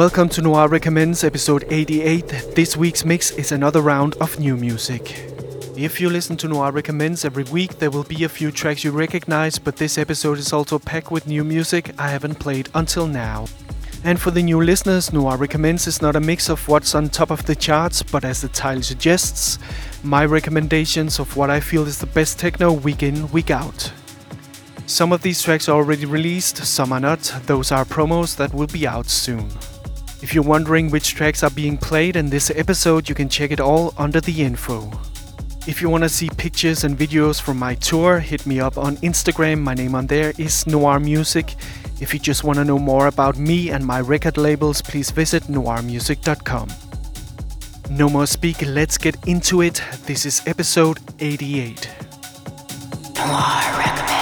welcome to Noir Recommends episode 88. This week's mix is another round of new music. If you listen to Noir Recommends every week, there will be a few tracks you recognize, but this episode is also packed with new music I haven't played until now. And for the new listeners, Noir Recommends is not a mix of what's on top of the charts, but as the title suggests, my recommendations of what I feel is the best techno week in, week out. Some of these tracks are already released, some are not. Those are promos that will be out soon. If you're wondering which tracks are being played in this episode, you can check it all under the info. If you want to see pictures and videos from my tour, hit me up on Instagram. My name on there is Noir Music. If you just want to know more about me and my record labels, please visit noirmusic.com. No more speak, let's get into it. This is episode 88. Noir Recommends.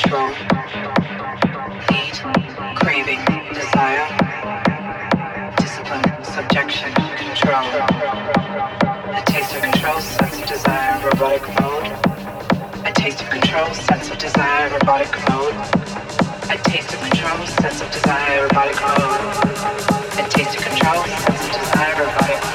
natural need, craving, desire, discipline, subjection, control. A taste of control, sense of desire, robotic mode. A taste of control, sense of desire, robotic mode. A taste of control, sense of desire, robotic mode. A taste of control, sense of desire, robotic mode.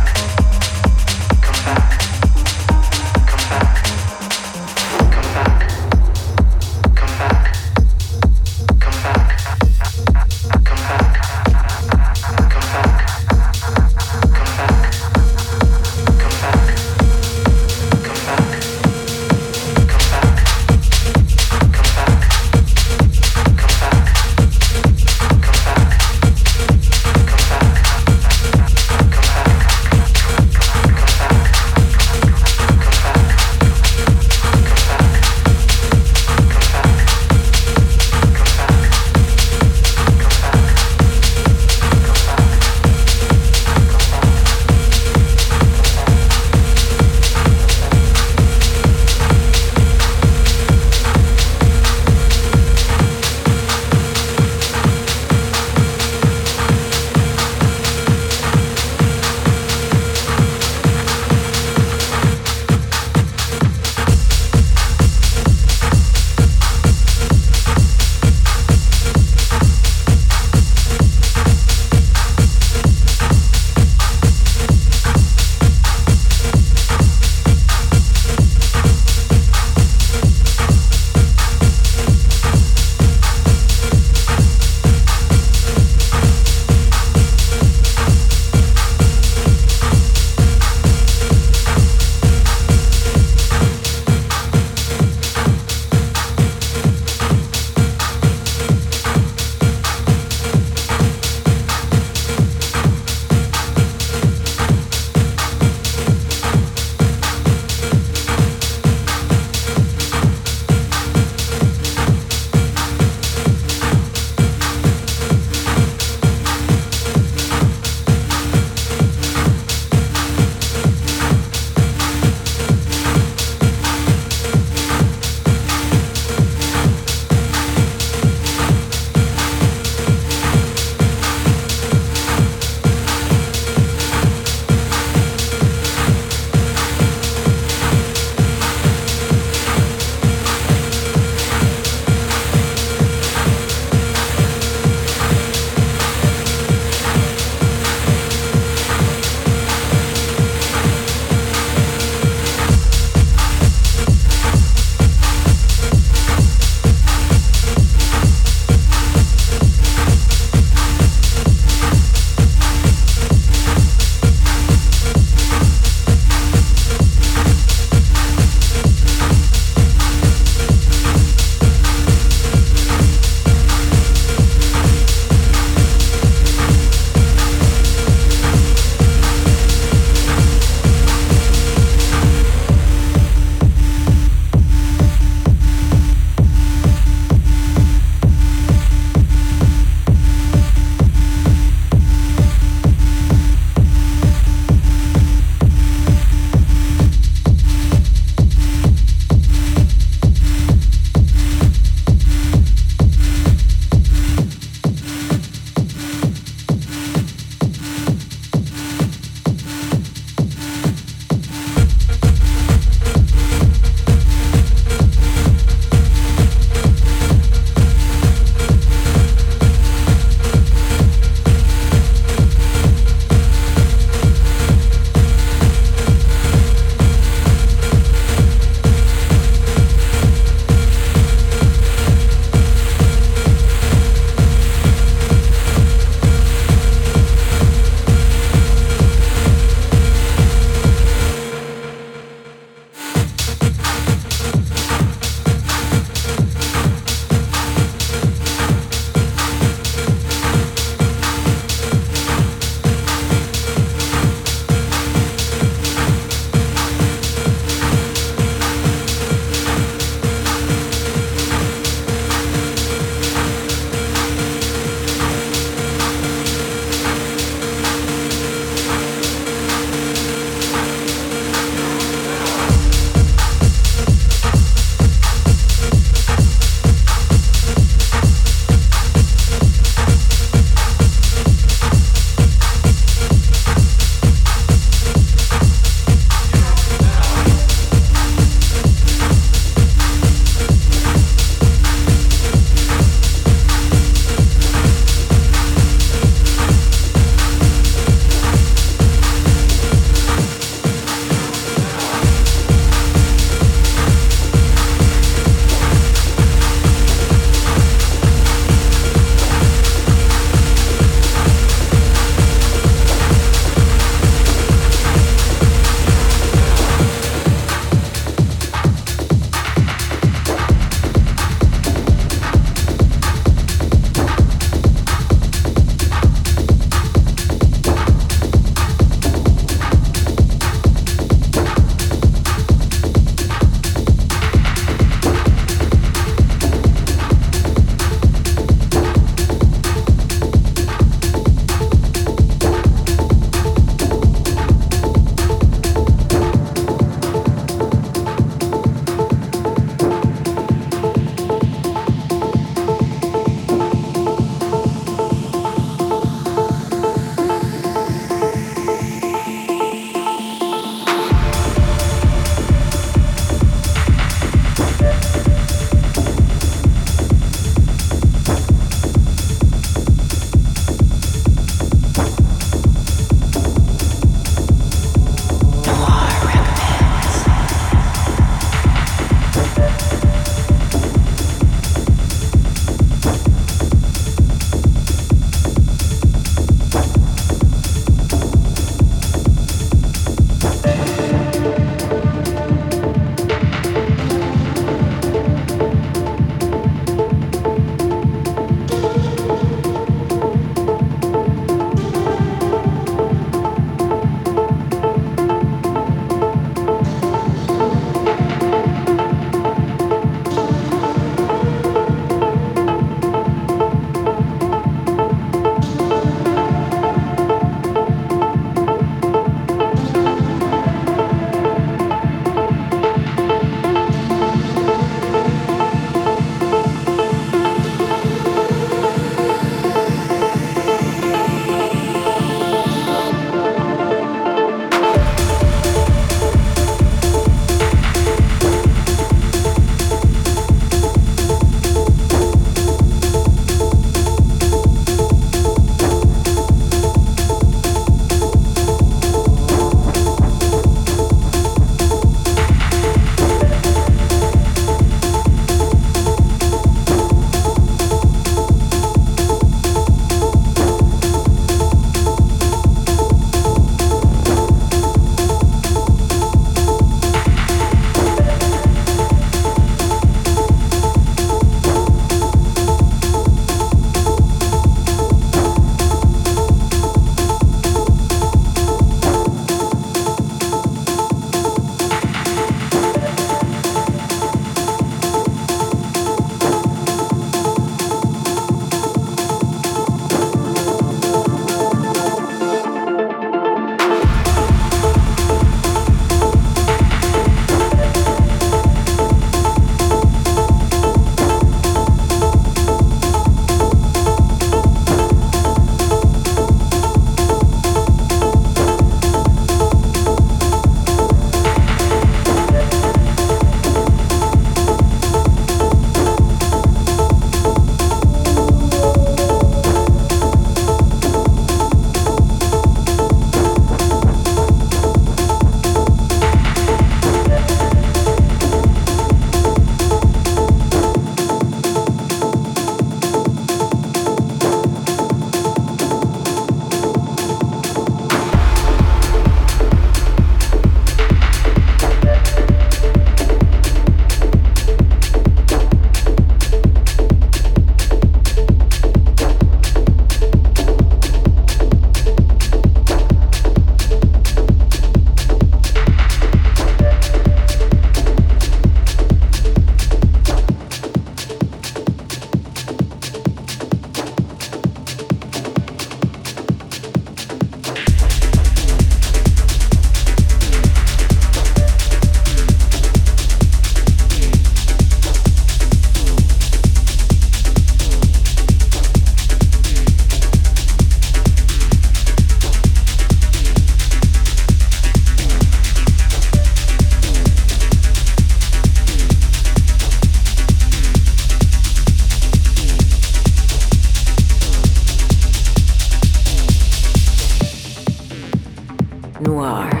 noir.